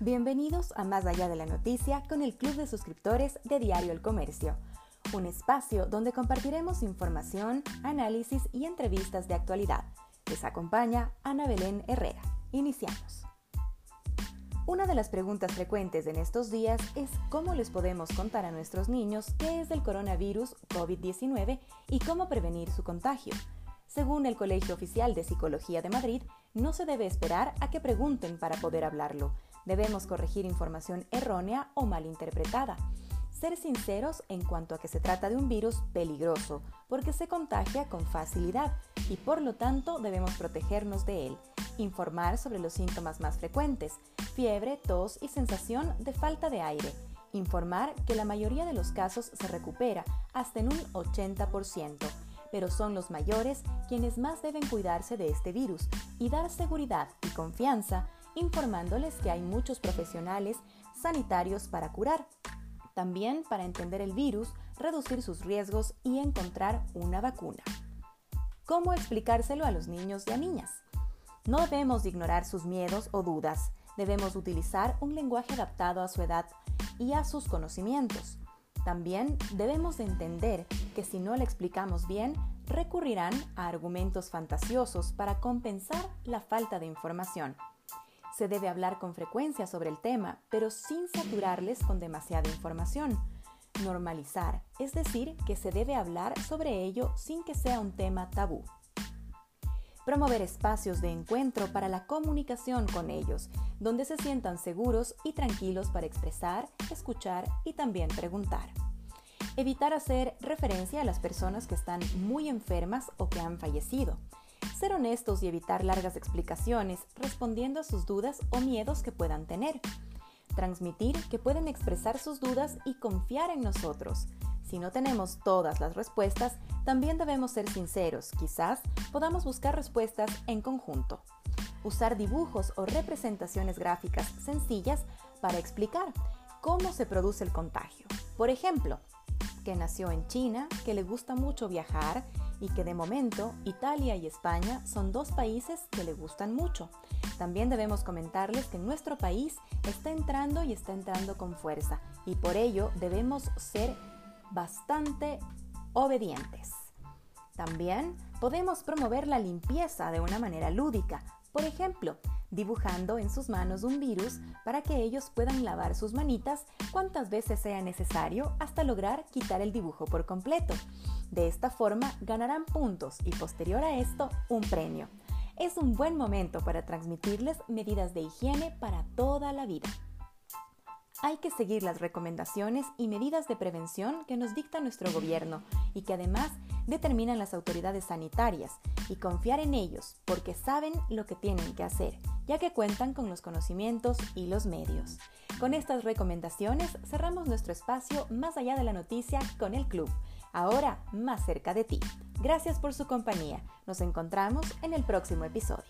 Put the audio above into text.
Bienvenidos a Más allá de la noticia con el Club de Suscriptores de Diario El Comercio, un espacio donde compartiremos información, análisis y entrevistas de actualidad. Les acompaña Ana Belén Herrera. Iniciamos. Una de las preguntas frecuentes en estos días es cómo les podemos contar a nuestros niños qué es el coronavirus COVID-19 y cómo prevenir su contagio. Según el Colegio Oficial de Psicología de Madrid, no se debe esperar a que pregunten para poder hablarlo. Debemos corregir información errónea o malinterpretada. Ser sinceros en cuanto a que se trata de un virus peligroso, porque se contagia con facilidad y por lo tanto debemos protegernos de él. Informar sobre los síntomas más frecuentes, fiebre, tos y sensación de falta de aire. Informar que la mayoría de los casos se recupera hasta en un 80% pero son los mayores quienes más deben cuidarse de este virus y dar seguridad y confianza informándoles que hay muchos profesionales sanitarios para curar. También para entender el virus, reducir sus riesgos y encontrar una vacuna. ¿Cómo explicárselo a los niños y a niñas? No debemos ignorar sus miedos o dudas. Debemos utilizar un lenguaje adaptado a su edad y a sus conocimientos. También debemos entender que si no le explicamos bien, recurrirán a argumentos fantasiosos para compensar la falta de información. Se debe hablar con frecuencia sobre el tema, pero sin saturarles con demasiada información. Normalizar, es decir, que se debe hablar sobre ello sin que sea un tema tabú. Promover espacios de encuentro para la comunicación con ellos, donde se sientan seguros y tranquilos para expresar, escuchar y también preguntar. Evitar hacer referencia a las personas que están muy enfermas o que han fallecido. Ser honestos y evitar largas explicaciones respondiendo a sus dudas o miedos que puedan tener. Transmitir que pueden expresar sus dudas y confiar en nosotros. Si no tenemos todas las respuestas, también debemos ser sinceros. Quizás podamos buscar respuestas en conjunto. Usar dibujos o representaciones gráficas sencillas para explicar cómo se produce el contagio. Por ejemplo, que nació en China, que le gusta mucho viajar y que de momento Italia y España son dos países que le gustan mucho. También debemos comentarles que nuestro país está entrando y está entrando con fuerza y por ello debemos ser bastante obedientes. También podemos promover la limpieza de una manera lúdica, por ejemplo, dibujando en sus manos un virus para que ellos puedan lavar sus manitas cuantas veces sea necesario hasta lograr quitar el dibujo por completo. De esta forma ganarán puntos y posterior a esto un premio. Es un buen momento para transmitirles medidas de higiene para toda la vida. Hay que seguir las recomendaciones y medidas de prevención que nos dicta nuestro gobierno y que además determinan las autoridades sanitarias y confiar en ellos porque saben lo que tienen que hacer, ya que cuentan con los conocimientos y los medios. Con estas recomendaciones cerramos nuestro espacio más allá de la noticia con el club, ahora más cerca de ti. Gracias por su compañía. Nos encontramos en el próximo episodio.